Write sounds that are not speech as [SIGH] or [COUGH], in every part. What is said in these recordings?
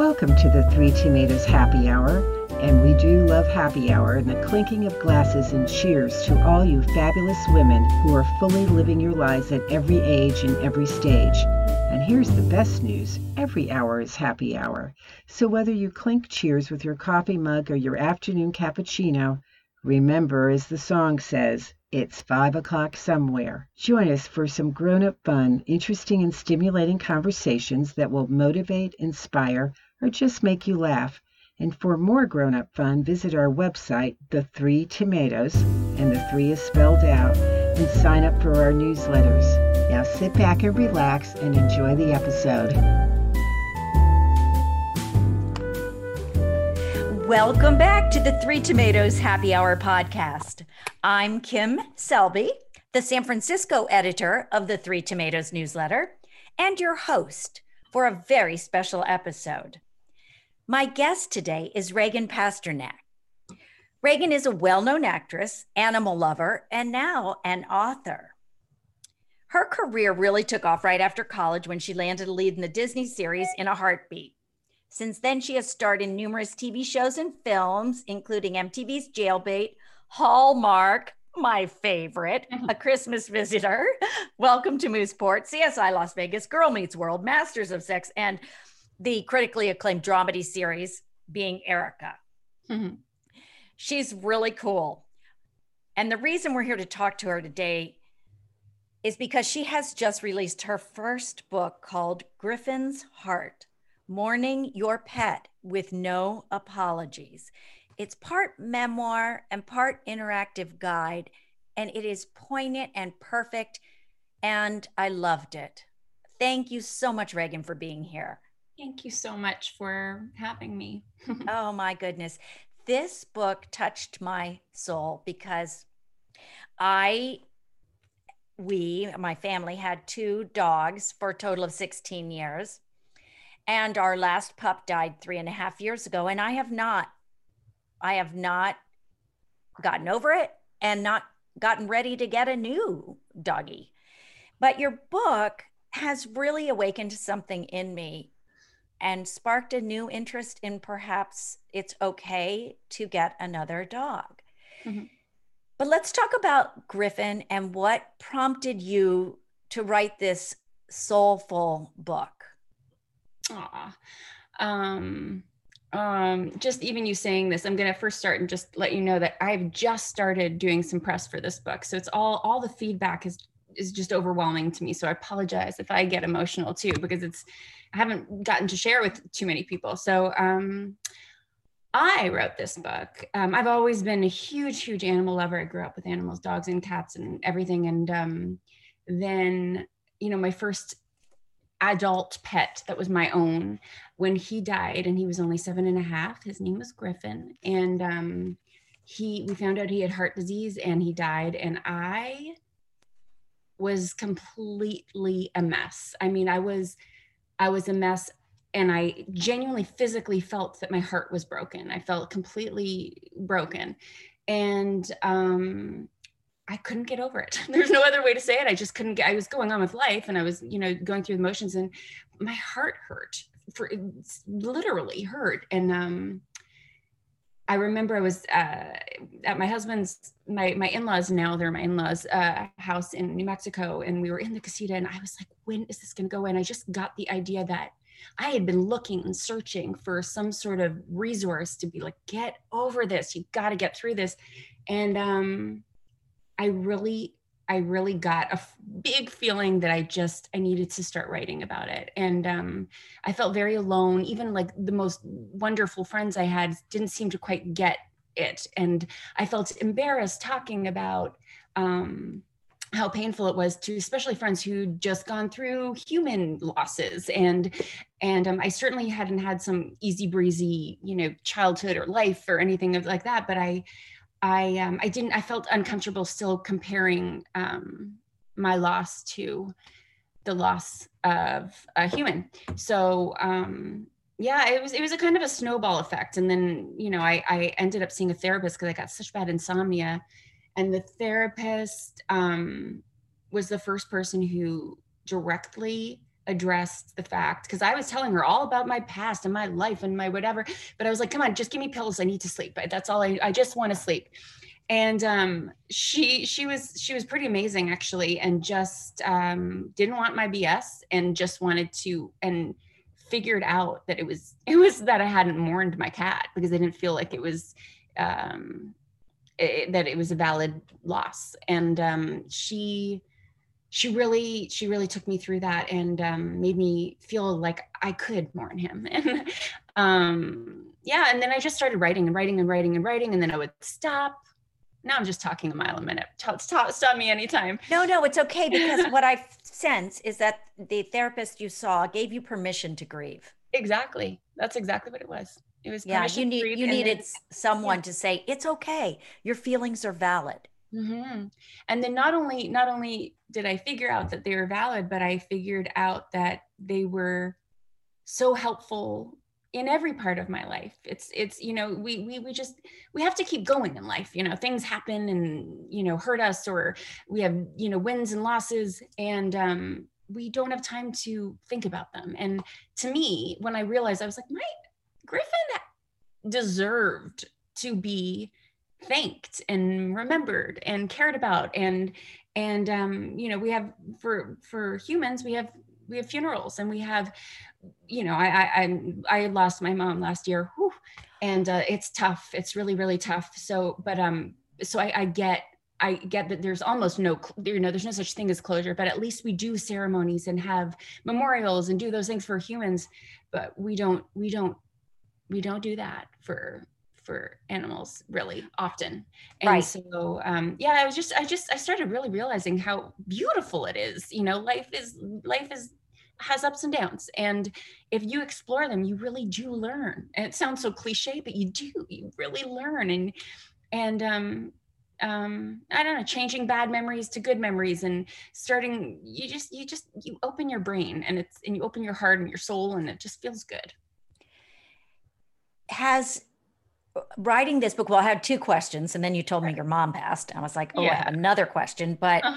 Welcome to the Three Tomatoes Happy Hour. And we do love happy hour and the clinking of glasses and cheers to all you fabulous women who are fully living your lives at every age and every stage. And here's the best news every hour is happy hour. So whether you clink cheers with your coffee mug or your afternoon cappuccino, remember, as the song says, it's five o'clock somewhere. Join us for some grown up fun, interesting, and stimulating conversations that will motivate, inspire, or just make you laugh. And for more grown up fun, visit our website, The Three Tomatoes, and the three is spelled out, and sign up for our newsletters. Now sit back and relax and enjoy the episode. Welcome back to the Three Tomatoes Happy Hour podcast. I'm Kim Selby, the San Francisco editor of the Three Tomatoes newsletter, and your host for a very special episode. My guest today is Reagan Pasternak. Reagan is a well known actress, animal lover, and now an author. Her career really took off right after college when she landed a lead in the Disney series In a Heartbeat. Since then, she has starred in numerous TV shows and films, including MTV's Jailbait, Hallmark, my favorite, mm-hmm. A Christmas Visitor, [LAUGHS] Welcome to Mooseport, CSI Las Vegas, Girl Meets World, Masters of Sex, and the critically acclaimed dramedy series being Erica. Mm-hmm. She's really cool. And the reason we're here to talk to her today is because she has just released her first book called Griffin's Heart Mourning Your Pet with No Apologies. It's part memoir and part interactive guide, and it is poignant and perfect. And I loved it. Thank you so much, Reagan, for being here. Thank you so much for having me. [LAUGHS] oh my goodness. This book touched my soul because I, we, my family had two dogs for a total of 16 years. And our last pup died three and a half years ago. And I have not, I have not gotten over it and not gotten ready to get a new doggy. But your book has really awakened something in me and sparked a new interest in perhaps it's okay to get another dog. Mm-hmm. But let's talk about Griffin and what prompted you to write this soulful book. Aw. Um, um, just even you saying this, I'm gonna first start and just let you know that I've just started doing some press for this book. So it's all all the feedback is is just overwhelming to me. So I apologize if I get emotional too, because it's I haven't gotten to share with too many people. So um, I wrote this book. Um, I've always been a huge, huge animal lover. I grew up with animals, dogs and cats and everything. And um, then, you know, my first adult pet that was my own when he died and he was only seven and a half his name was griffin and um, he we found out he had heart disease and he died and i was completely a mess i mean i was I was a mess and I genuinely physically felt that my heart was broken. I felt completely broken. And um, I couldn't get over it. [LAUGHS] There's no other way to say it. I just couldn't get, I was going on with life and I was, you know, going through the motions and my heart hurt for literally hurt. And um, I remember I was uh, at my husband's, my my in-laws now they're my in-laws uh, house in New Mexico, and we were in the casita, and I was like, when is this going to go? And I just got the idea that I had been looking and searching for some sort of resource to be like, get over this. You got to get through this, and um, I really I really got a f- big feeling that I just I needed to start writing about it, and um, I felt very alone. Even like the most wonderful friends I had didn't seem to quite get it, and I felt embarrassed talking about um, how painful it was to especially friends who'd just gone through human losses. And and um, i certainly hadn't had some easy breezy you know childhood or life or anything like that. But i I um, I didn't I felt uncomfortable still comparing um, my loss to the loss of a human. So um, yeah, it was it was a kind of a snowball effect. And then you know I I ended up seeing a therapist because I got such bad insomnia, and the therapist um, was the first person who directly addressed the fact because I was telling her all about my past and my life and my whatever, but I was like, come on, just give me pills. I need to sleep. That's all I, I just want to sleep. And um, she she was she was pretty amazing actually, and just um, didn't want my BS and just wanted to and figured out that it was [LAUGHS] it was that I hadn't mourned my cat because I didn't feel like it was um, it, that it was a valid loss. And um, she she really she really took me through that and um, made me feel like I could mourn him. [LAUGHS] And um, yeah, and then I just started writing and writing and writing and writing, and then I would stop. Now I'm just talking a mile a minute. Stop, stop me anytime. No, no, it's okay because [LAUGHS] what I sense is that the therapist you saw gave you permission to grieve. Exactly. That's exactly what it was. It was yeah. You need you needed then, someone yeah. to say it's okay. Your feelings are valid. Mm-hmm. And then not only not only did I figure out that they were valid, but I figured out that they were so helpful in every part of my life it's it's you know we we we just we have to keep going in life you know things happen and you know hurt us or we have you know wins and losses and um we don't have time to think about them and to me when i realized i was like my griffin deserved to be thanked and remembered and cared about and and um you know we have for for humans we have we have funerals and we have you know i i i, lost my mom last year. Whew, and uh, it's tough. It's really really tough. So but um so I, I get I get that there's almost no, you know, there's no such thing as closure, but at least we do ceremonies and have memorials and do those things for humans, but we don't, we don't, we don't do that for for animals really often. And right. so um yeah i was just i just i started really realizing how beautiful it is you know life is life is has ups and downs. And if you explore them you really do learn. And it sounds so cliche but you do you really learn. And and um um i don't know changing bad memories to good memories and starting you just you just you open your brain and it's and you open your heart and your soul and it just feels good. Has writing this book well i had two questions and then you told me your mom passed i was like oh yeah. i have another question but [LAUGHS]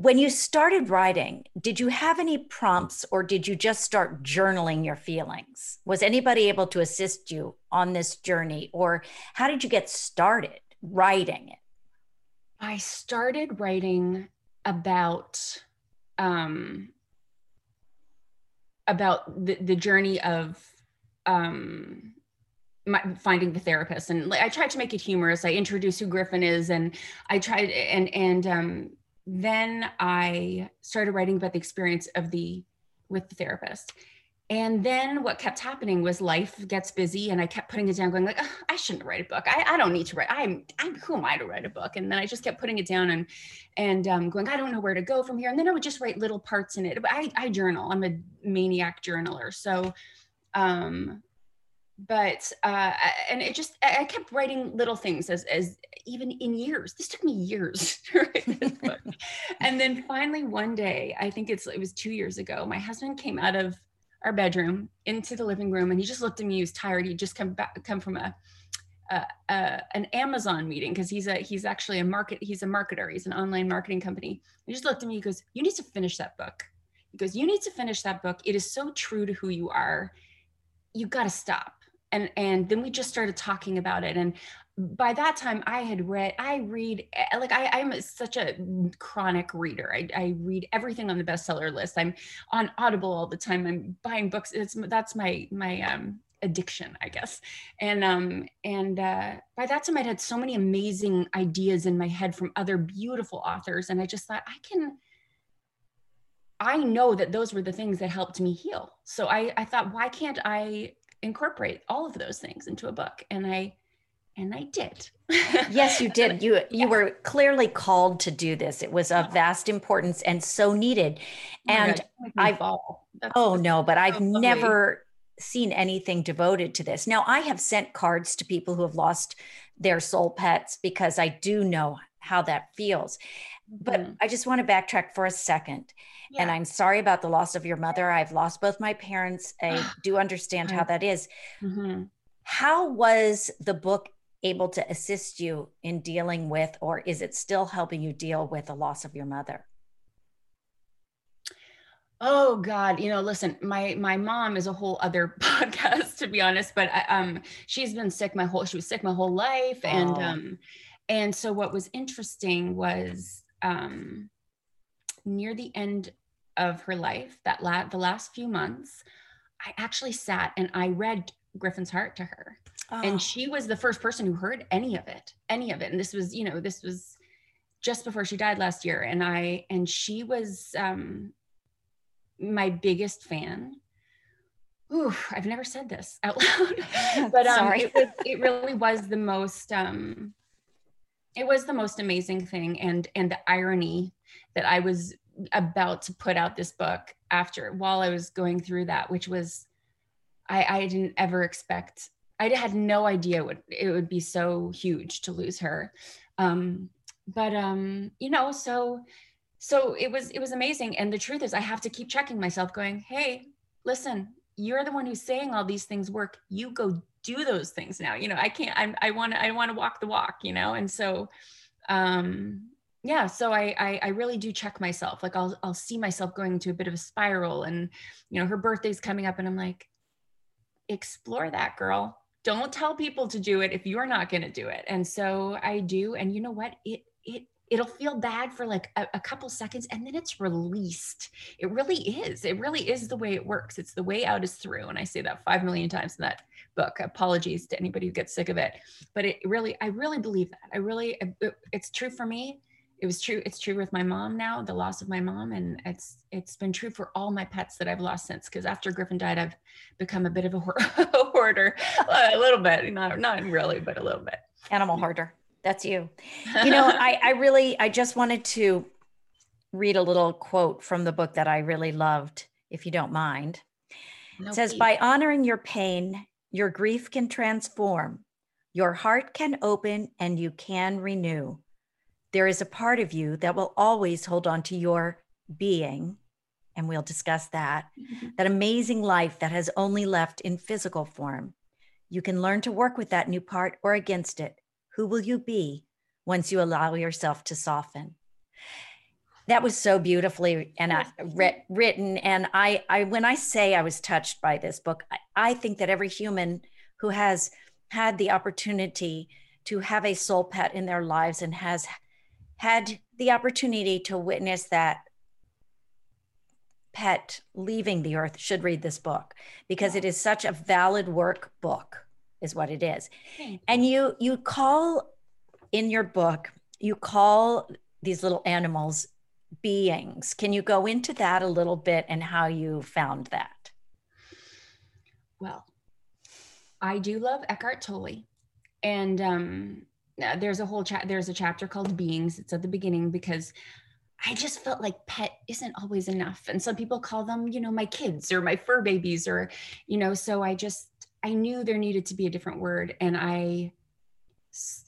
when you started writing, did you have any prompts or did you just start journaling your feelings? Was anybody able to assist you on this journey or how did you get started writing it? I started writing about um about the, the journey of um my, finding the therapist and I tried to make it humorous. I introduced who Griffin is and I tried and and um then I started writing about the experience of the with the therapist. And then what kept happening was life gets busy and I kept putting it down, going like, oh, I shouldn't write a book. I, I don't need to write. I'm, I'm, who am I to write a book? And then I just kept putting it down and, and um, going, I don't know where to go from here. And then I would just write little parts in it. I, I journal, I'm a maniac journaler. So um, but uh, and it just I kept writing little things as as even in years. This took me years [LAUGHS] to write this book, and then finally one day, I think it's it was two years ago, my husband came out of our bedroom into the living room, and he just looked at me. He was tired. He'd just come back come from a, a, an Amazon meeting because he's a he's actually a market he's a marketer. He's an online marketing company. He just looked at me. He goes, "You need to finish that book." He goes, "You need to finish that book. It is so true to who you are. You got to stop." And and then we just started talking about it and by that time i had read i read eh, like I, i'm such a chronic reader. I, I read everything on the bestseller list. I'm on audible all the time. I'm buying books. It's that's my my um addiction i guess. And um and uh by that time i'd had so many amazing ideas in my head from other beautiful authors and i just thought i can i know that those were the things that helped me heal. So i i thought why can't i incorporate all of those things into a book and i and i did. Yes you [LAUGHS] did. You you yeah. were clearly called to do this. It was of oh. vast importance and so needed. Oh and i oh no but i've never seen anything devoted to this. Now i have sent cards to people who have lost their soul pets because i do know how that feels but mm-hmm. I just want to backtrack for a second. Yeah. And I'm sorry about the loss of your mother. I've lost both my parents. I [SIGHS] do understand how that is. Mm-hmm. How was the book able to assist you in dealing with, or is it still helping you deal with the loss of your mother? Oh God, you know, listen, my my mom is a whole other [LAUGHS] podcast to be honest, but I, um she's been sick my whole she was sick my whole life and Oh. um and so what was interesting was um near the end of her life, that la- the last few months, I actually sat and I read Griffin's Heart to her Oh. and she was the first person who heard any of it any of it and this was you know this was just before she died last year and i and she was um my biggest fan Ooh, i've never said this out loud [LAUGHS] but um Sorry. it, was, it really was the most um it was the most amazing thing and and the irony that i was about to put out this book after while i was going through that which was i i didn't ever expect i had no idea what it would be so huge to lose her. Um but um you know so so it was it was amazing. And the truth is i have to keep checking myself going hey listen you're the one who's saying all these things work. You go do those things now you know i can't i'm i want to i want to walk the walk you know? And so um yeah so I, I i really do check myself like i'll i'll see myself going into a bit of a spiral and you know her birthday's coming up and i'm like explore that girl. Don't tell people to do it if you're not going to do it. And so i do and you know what? It it it'll feel bad for like a, a couple seconds and then it's released. It really is. It really is the way it works. It's the way out is through and i say that five million times in that book. Apologies to anybody who gets sick of it. But it really i really believe that. I really uh, it- it's true for me. It was true it's true with my mom now the loss of my mom and it's it's been true for all my pets that i've lost since because after griffin died i've become a bit of [LAUGHS] a hoarder. A little bit not not really but a little bit. Animal hoarder. That's you. [LAUGHS] You know, I, I really, I just wanted to read a little quote from the book that I really loved, if you don't mind. No, It says, please. by honoring your pain, your grief can transform, your heart can open, and you can renew. There is a part of you that will always hold on to your being, and we'll discuss that, [LAUGHS] that amazing life that has only left in physical form. You can learn to work with that new part or against it. Who will you be once you allow yourself to soften? That was so beautifully and uh, I, writ, written. And I, I, when I say I was touched by this book, I, I think that every human who has had the opportunity to have a soul pet in their lives and has had the opportunity to witness that pet leaving the earth should read this book because it is such a valid work book is what it is and you you call in your book you call these little animals beings can you go into that a little bit and how you found that Well, I do love Eckhart Tolle, and um, uh, there's a whole chat. There's a chapter called Beings. It's at the beginning because I just felt like pet isn't always enough, and some people call them, you know, my kids or my fur babies, or you know. So I just I knew there needed to be a different word, and I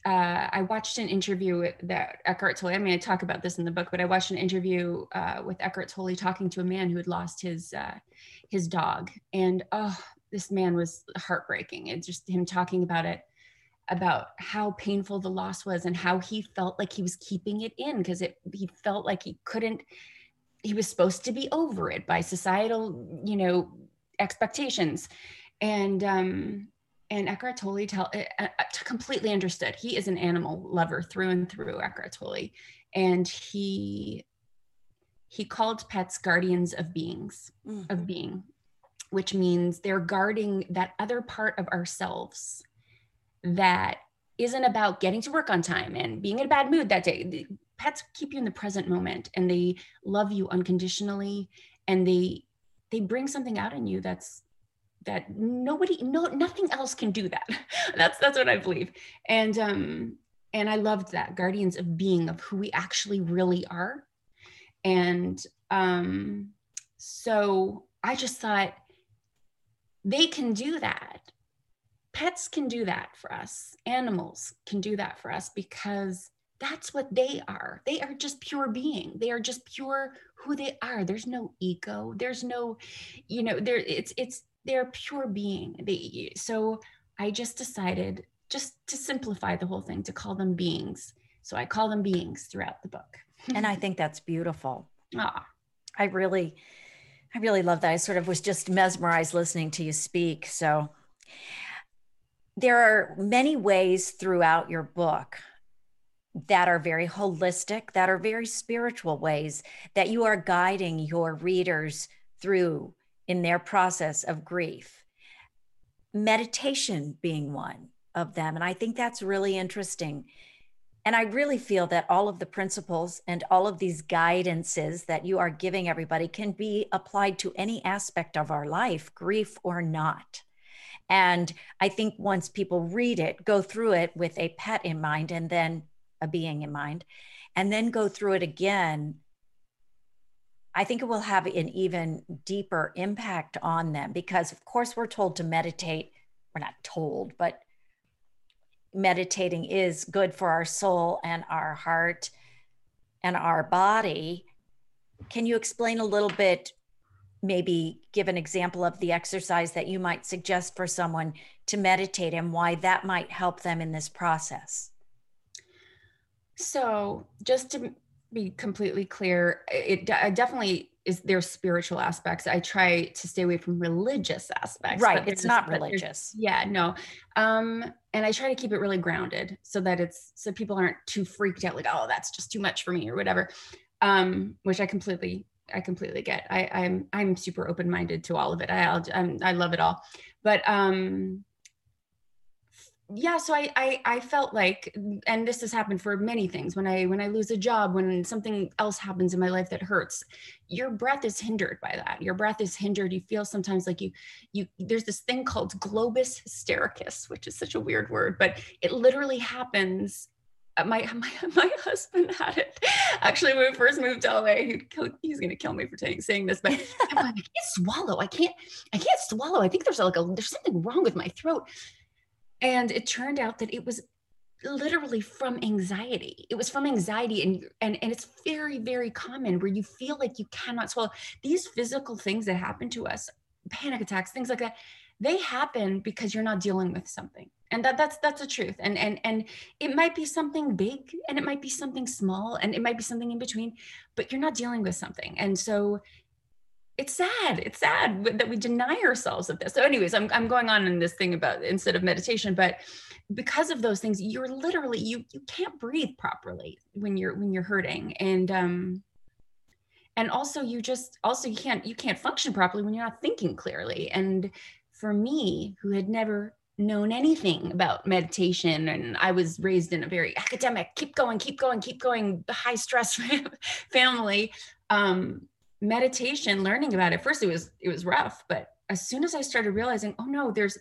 Uh, I watched an interview that Eckhart Tolle. I mean, I talk about this in the book, but I watched an interview uh, with Eckhart Tolle talking to a man who had lost his uh, his dog, and oh, this man was heartbreaking. It's just him talking about it, about how painful the loss was and how he felt like he was keeping it in because it he felt like he couldn't he was supposed to be over it by societal, you know, expectations. And um and Eckhart Tolle tell uh, completely understood. He is an animal lover through and through, Eckhart Tolle, and he he called pets guardians of beings of being, which means they're guarding that other part of ourselves that isn't about getting to work on time and being in a bad mood that day. The pets keep you in the present moment and they love you unconditionally and they they bring something out in you that's that nobody no nothing else can do that [LAUGHS] that's that's what i believe and um and i loved that guardians of being of who we actually really are and um so I just thought they can do that. Pets can do that for us. Animals can do that for us because that's what they are. They are just pure being. They are just pure who they are. There's no ego. There's no, you know, there it's it's they're pure being. They so I just decided just to simplify the whole thing to call them beings. So I call them beings throughout the book. and i [LAUGHS] think that's beautiful Ah, I really I really love that. I sort of was just mesmerized listening to you speak. So, there are many ways throughout your book that are very holistic, that are very spiritual ways that you are guiding your readers through in their process of grief. Meditation being one of them. And I think that's really interesting. And I really feel that all of the principles and all of these guidances that you are giving everybody can be applied to any aspect of our life, grief or not. And I think once people read it, go through it with a pet in mind and then a being in mind, and then go through it again, I think it will have an even deeper impact on them because, of course, we're told to meditate. We're not told, but meditating is good for our soul and our heart and our body. Can you explain a little bit, maybe give an example of the exercise that you might suggest for someone to meditate and why that might help them in this process? So, just to be completely clear, it, it definitely is there's spiritual aspects. I try to stay away from religious aspects. Right. It's not religious. Yeah, no. Um, and I try to keep it really grounded so that it's so people aren't too freaked out, like, oh, that's just too much for me or whatever. Um, which I completely I completely get. I, I'm I'm super open minded to all of it. I I'll, I'm, I love it all, but um, yeah so I, I i felt like and this has happened for many things when i when i lose a job when something else happens in my life that hurts your breath is hindered by that your breath is hindered you feel sometimes like you you there's this thing called globus hystericus which is such a weird word but it literally happens uh, my, [LAUGHS] my my husband had it actually when we first moved to LA. He'd kill, he's gonna kill me for t- saying this, but I can't swallow. I can't I can't swallow. I think there's like a there's something wrong with my throat. And it turned out that it was literally from anxiety. It was from anxiety and and and it's very very common where you feel like you cannot swallow. These physical things that happen to us, panic attacks, things like that, they happen because you're not dealing with something. And that that's that's the truth. And and and it might be something big and it might be something small and it might be something in between, but you're not dealing with something. And so it's sad. It's sad that we deny ourselves of this. So, anyways, I'm I'm going on in this thing about instead of meditation, but because of those things, you're literally you you can't breathe properly when you're when you're hurting, and um, and also you just also you can't you can't function properly when you're not thinking clearly. And for me, who had never known anything about meditation and i was raised in a very academic keep going keep going keep going high stress [LAUGHS] family um meditation learning about it. First it was it was rough but as soon as i started realizing oh no there's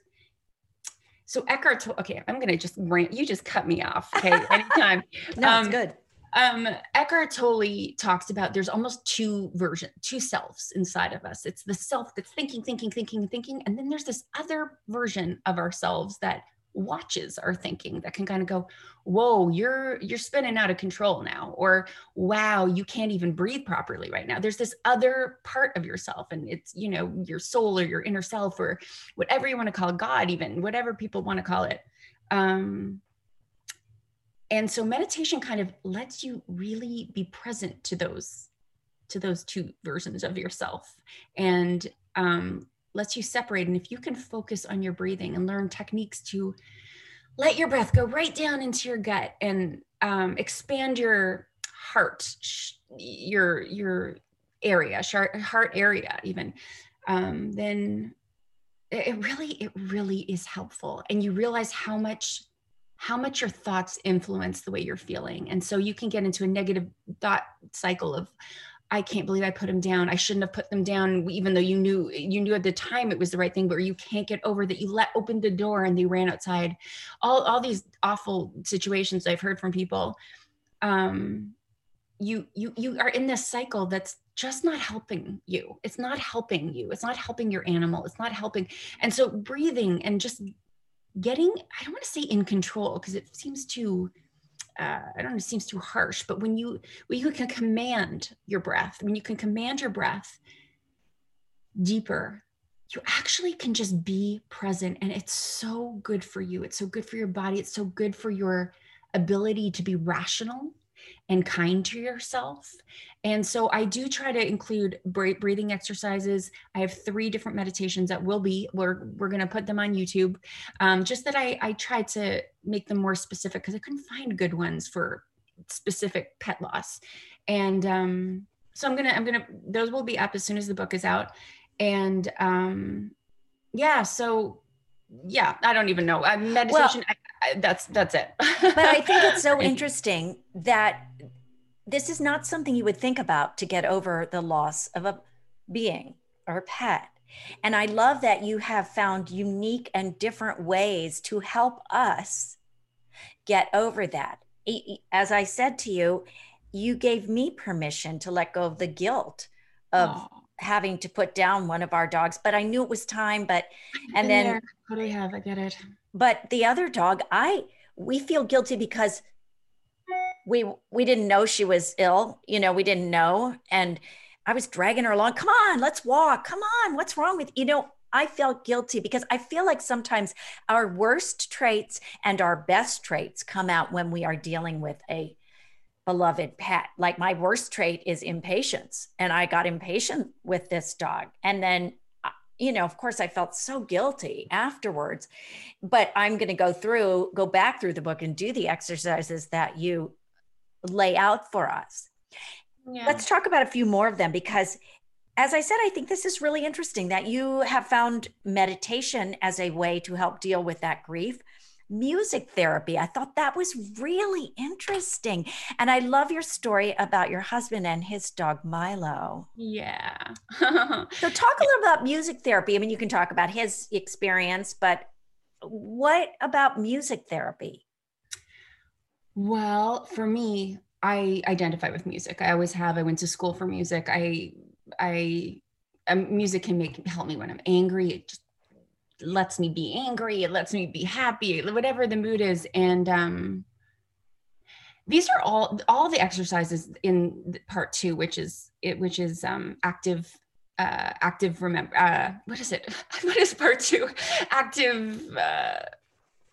so eckhart tolle okay i'm gonna just rant you just cut me off okay [LAUGHS] anytime. No um, it's good. um eckhart tolle talks about there's almost two versions two selves inside of us. It's the self that's thinking thinking thinking thinking and then there's this other version of ourselves that watches our thinking that can kind of go whoa you're you're spinning out of control now or wow you can't even breathe properly right now. There's this other part of yourself and it's you know your soul or your inner self or whatever you want to call god even whatever people want to call it. Um and so meditation kind of lets you really be present to those to those two versions of yourself. And um lets you separate. And if you can focus on your breathing and learn techniques to let your breath go right down into your gut and um, expand your heart, your your area, heart area, even, um, then it really it really is helpful. And you realize how much how much your thoughts influence the way you're feeling. And so you can get into a negative thought cycle of, I can't believe I put them down. I shouldn't have put them down, even though you knew you knew at the time it was the right thing, but you can't get over that you let open the door and they ran outside. All all these awful situations I've heard from people. Um, you you you are in this cycle that's just not helping you. It's not helping you. It's not helping your animal. It's not helping. And so breathing and just getting, I don't want to say in control because it seems too uh, I don't know, it seems too harsh, but when you when you can command your breath, when you can command your breath deeper, you actually can just be present, and it's so good for you. It's so good for your body. It's so good for your ability to be rational. And kind to yourself. And so I do try to include breathing exercises. I have three different meditations that will be we're we're going to put them on YouTube. Um, just that I I tried to make them more specific because I couldn't find good ones for specific pet loss. And um, so I'm gonna I'm gonna those will be up as soon as the book is out. And um, yeah, so yeah, I don't even know. Uh, meditation. Well, I, that's that's it. but I think it's so [LAUGHS] interesting that this is not something you would think about to get over the loss of a being or a pet. And I love that you have found unique and different ways to help us get over that. As I said to you, you gave me permission to let go of the guilt of Aww. Having to put down one of our dogs, but I knew it was time. But, and then, what do I have? I get it. But the other dog, I, we feel guilty because we we didn't know she was ill you know we didn't know and i was dragging her along come on let's walk come on what's wrong with you know i felt guilty because i feel like sometimes our worst traits and our best traits come out when we are dealing with a beloved pet like my worst trait is impatience and i got impatient with this dog and then uh, you know, of course, I felt so guilty afterwards, but I'm going to go through, go back through the book and do the exercises that you lay out for us. Yeah. Let's talk about a few more of them because as I said, I think this is really interesting that you have found meditation as a way to help deal with that grief. Music therapy. I thought that was really interesting. And I love your story about your husband and his dog, Milo. Yeah. so, talk a [LAUGHS] little about music therapy. I mean, you can talk about his experience, but what about music therapy? Well, for me, I identify with music. I always have. I went to school for music. I, I, um, music can make help me when I'm angry. It just lets me be angry. It lets me be happy, whatever the mood is. And um, these are all all the exercises in part two, which is it, which is um, active uh, active remember uh, what is it [LAUGHS] what is part two active uh,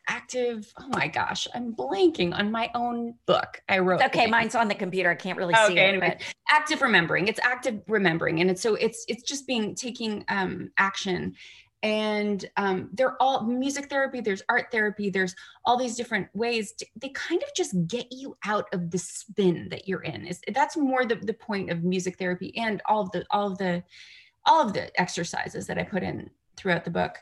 active oh my gosh i'm blanking on my own book i wrote it's okay mine's on the computer i can't really okay, see it anyway. But... active remembering it's active remembering and it's so it's it's just being taking um action and um, they're all music therapy there's art therapy there's all these different ways to, they kind of just get you out of the spin that you're in is that's more the, the point of music therapy and all of the all of the all of the exercises that i put in throughout the book.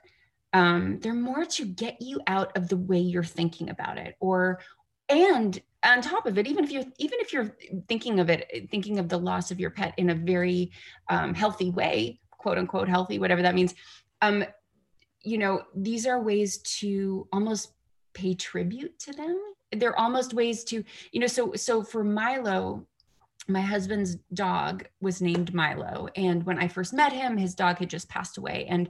Um, they're more to get you out of the way you're thinking about it or and on top of it even if you're even if you're thinking of it thinking of the loss of your pet in a very um, healthy way quote unquote healthy whatever that means um, you know these are ways to almost pay tribute to them. They're almost ways to you know so so for milo my husband's dog was named Milo. And when I first met him, his dog had just passed away. And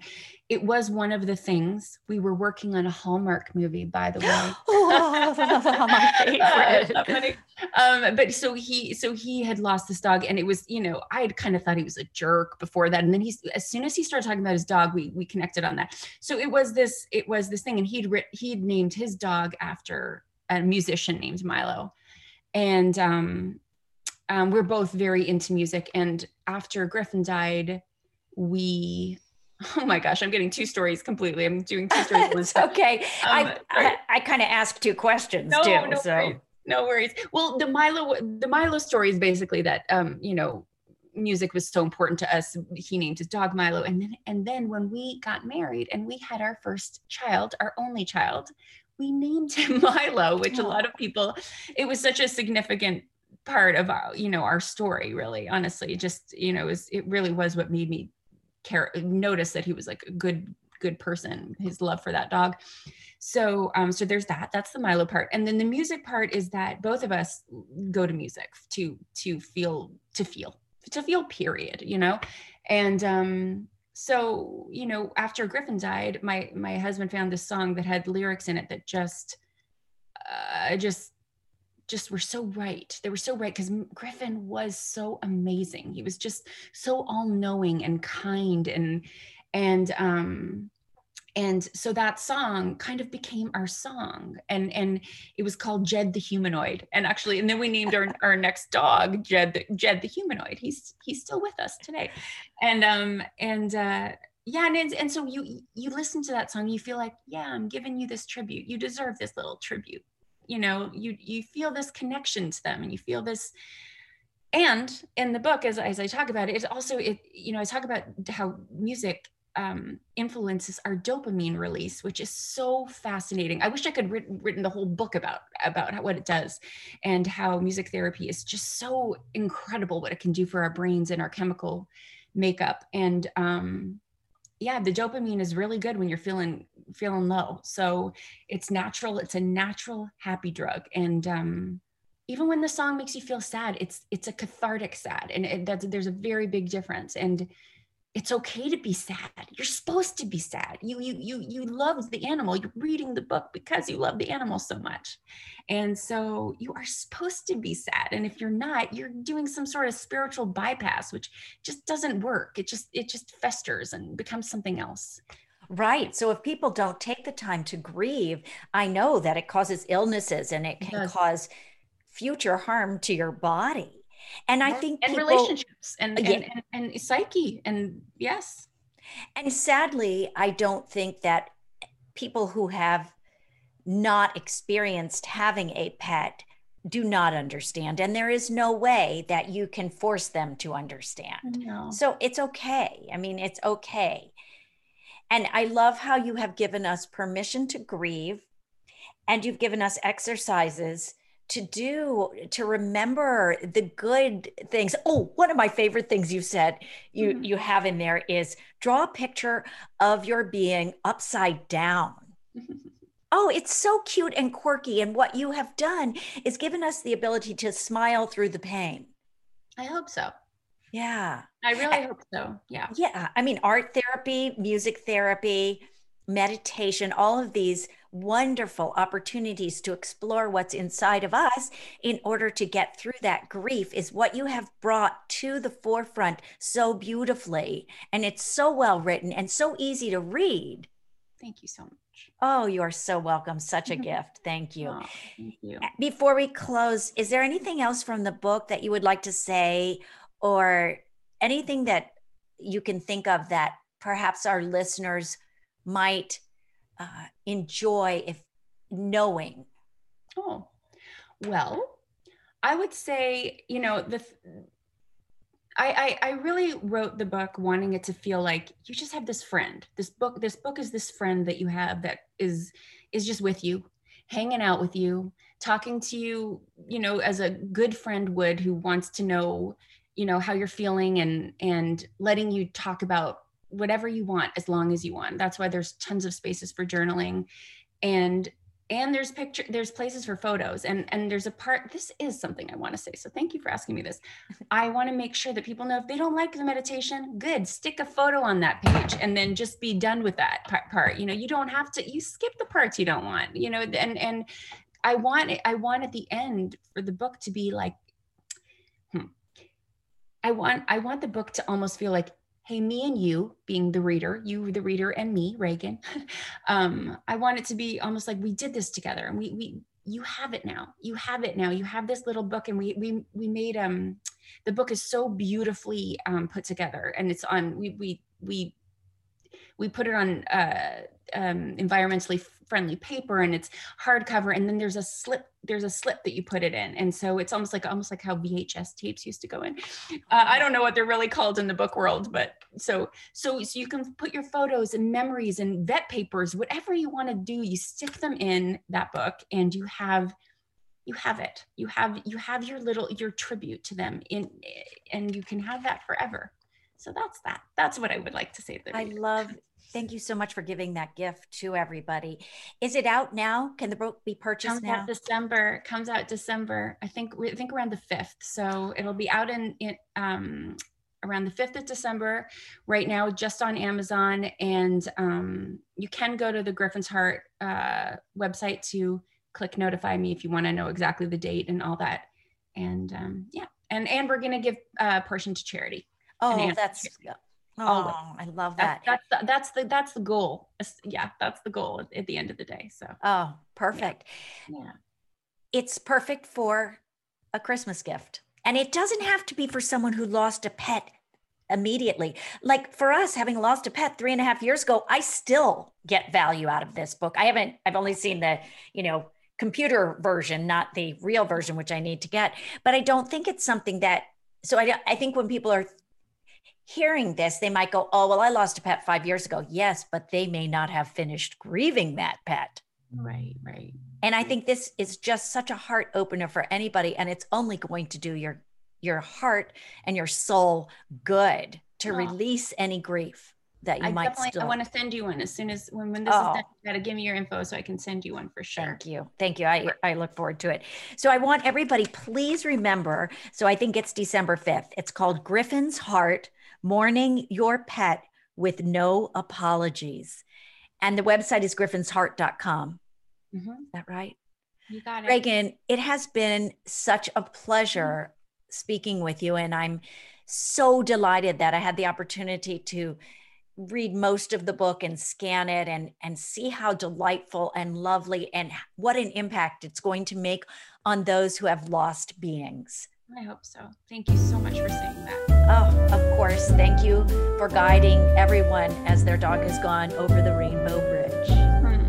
it was one of the things we were working on a Hallmark movie, by the way. [GASPS] oh, my [LAUGHS] favorite. um, but so he, so he had lost this dog and it was, you know, I had kind of thought he was a jerk before that. And then he's, as soon as he started talking about his dog, we, we connected on that. So it was this, it was this thing. And he'd, writ, he'd named his dog after a musician named Milo. And, um, um, we're both very into music. And after Griffin died, we [LAUGHS] oh my gosh, I'm getting two stories completely. I'm doing two stories. [LAUGHS] okay. Um, I, I, I kind of asked two questions no, too. No so worries. no worries. Well, the Milo the Milo story is basically that um, you know, music was so important to us. He named his dog Milo. And then and then when we got married and we had our first child, our only child, we named him [LAUGHS] Milo, which oh. a lot of people, it was such a significant part of our, you know, our story, really, honestly. Just, you know, it, was, it really was what made me care, notice that he was like a good, good person, his love for that dog. So, um, so there's that. That's the Milo part, and then the music part is that both of us go to music to to feel to feel to feel. Period. You know, and um, so you know, after Griffin died, my my husband found this song that had lyrics in it that just, uh, just just were so right. They were so right because Griffin was so amazing. He was just so all knowing and kind and and um and so that song kind of became our song. And and it was called jed the humanoid. And actually and then we named our, our next dog jed the, jed the humanoid. He's he's still with us today. And um and uh yeah and, and so you you listen to that song you feel like yeah i'm giving you this tribute. You deserve this little tribute you know you you feel this connection to them and you feel this and in the book as, as i talk about it it also it you know i talk about how music um, influences our dopamine release, which is so fascinating. I wish I could written written the whole book about about how, what it does, and how music therapy is just so incredible what it can do for our brains and our chemical makeup. And um, yeah, the dopamine is really good when you're feeling feeling low. So it's natural. It's a natural happy drug, and um, even when the song makes you feel sad, it's it's a cathartic sad, and it, that's there's a very big difference. And it's okay to be sad. You're supposed to be sad. You you you you love the animal. You're reading the book because you love the animal so much. And so you are supposed to be sad. And if you're not, you're doing some sort of spiritual bypass which just doesn't work. It just it just festers and becomes something else. Right. So if people don't take the time to grieve, I know that it causes illnesses and it can it cause future harm to your body. And I think and people, relationships and, yeah. and, and, and psyche and yes. And sadly, I don't think that people who have not experienced having a pet do not understand. And there is no way that you can force them to understand. No. So it's okay. I mean, it's okay. And I love how you have given us permission to grieve and you've given us exercises to do to remember the good things. Oh one of my favorite things you said you mm-hmm. you have in there is draw a picture of your being upside down. [LAUGHS] Oh it's so cute and quirky and what you have done is given us the ability to smile through the pain. I hope so. Yeah. I really hope so yeah. Yeah i mean art therapy music therapy meditation all of these wonderful opportunities to explore what's inside of us in order to get through that grief is what you have brought to the forefront so beautifully. And it's so well written and so easy to read. Thank you so much. Oh, you are so welcome. Such a [LAUGHS] gift. Thank you. Oh, thank you. Before we close, is there anything else from the book that you would like to say or anything that you can think of that perhaps our listeners might uh, enjoy if knowing? Oh, well, I would say, you know, the I, I, I really wrote the book wanting it to feel like you just have this friend. This book, this book is this friend that you have that is is just with you, hanging out with you, talking to you, you know, as a good friend would who wants to know, you know, how you're feeling and and letting you talk about whatever you want as long as you want. That's why there's tons of spaces for journaling and and there's picture there's places for photos. And and there's a part this is something i want to say so thank you for asking me this. [LAUGHS] I want to make sure that people know if they don't like the meditation good stick a photo on that page and then just be done with that part. You know you don't have to you skip the parts you don't want you know and and i want it i want at the end for the book to be like hmm, i want i want the book to almost feel like hey, me and you, being the reader, you, the reader, and me, Reagan, [LAUGHS] um, I want it to be almost like we did this together and we, we, you have it now. You have it now. You have this little book, and we, we, we made um, the book is so beautifully um, put together, and it's on. We, we, we, we put it on uh, um, environmentally friendly paper and it's hardcover and then there's a slip there's a slip that you put it in. And so it's almost like almost like how vhs tapes used to go in. Uh, i don't know what they're really called in the book world but so so so you can put your photos and memories and vet papers whatever you want to do you stick them in that book and you have you have it. You have you have your little your tribute to them in and you can have that forever. So that's that. That's what i would like to say to i love Thank you so much for giving that gift to everybody. Is it out now? Can the book be purchased comes now? Out December comes out December. I think I think around the fifth. So it'll be out in it um, around the fifth of December. Right now, just on Amazon, and um, you can go to the Griffin's Heart uh, website to click notify me if you want to know exactly the date and all that. And um, yeah, and and we're gonna give a portion to charity. Oh, that's Oh, I love that. That's that's the, that's the that's the goal. Yeah, that's the goal at, at the end of the day. So. Oh, perfect. Yeah. It's perfect for a Christmas gift. And it doesn't have to be for someone who lost a pet immediately. Like for us, having lost a pet three and a half years ago, I still get value out of this book. I haven't, I've only seen the, you know, computer version, not the real version, which I need to get. But I don't think it's something that, so I, I think when people are hearing this, they might go, oh, well, I lost a pet five years ago. Yes, but they may not have finished grieving that pet. Right, right. And I think this is just such a heart opener for anybody. And it's only going to do your your heart and your soul good to oh. release any grief that you I might still. I want to send you one as soon as when, when this oh. is done. Oh. You gotta give me your info so I can send you one for sure. Thank you. Thank you. I, I look forward to it. So I want everybody, please remember. So I think it's December 5th. It's called Griffin's Heart Mourning Your Pet with No Apologies. And the website is griffinsheart.com. Mm-hmm. Is that right? You got it. Reagan, it has been such a pleasure mm-hmm. speaking with you. And I'm so delighted that I had the opportunity to read most of the book and scan it and and see how delightful and lovely and what an impact it's going to make on those who have lost beings. I hope so. Thank you so much for saying that. Oh, of course. Thank you for guiding everyone as their dog has gone over the rainbow bridge. Hmm.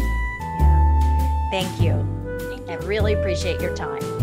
Yeah. Thank you. Thank you. I really appreciate your time.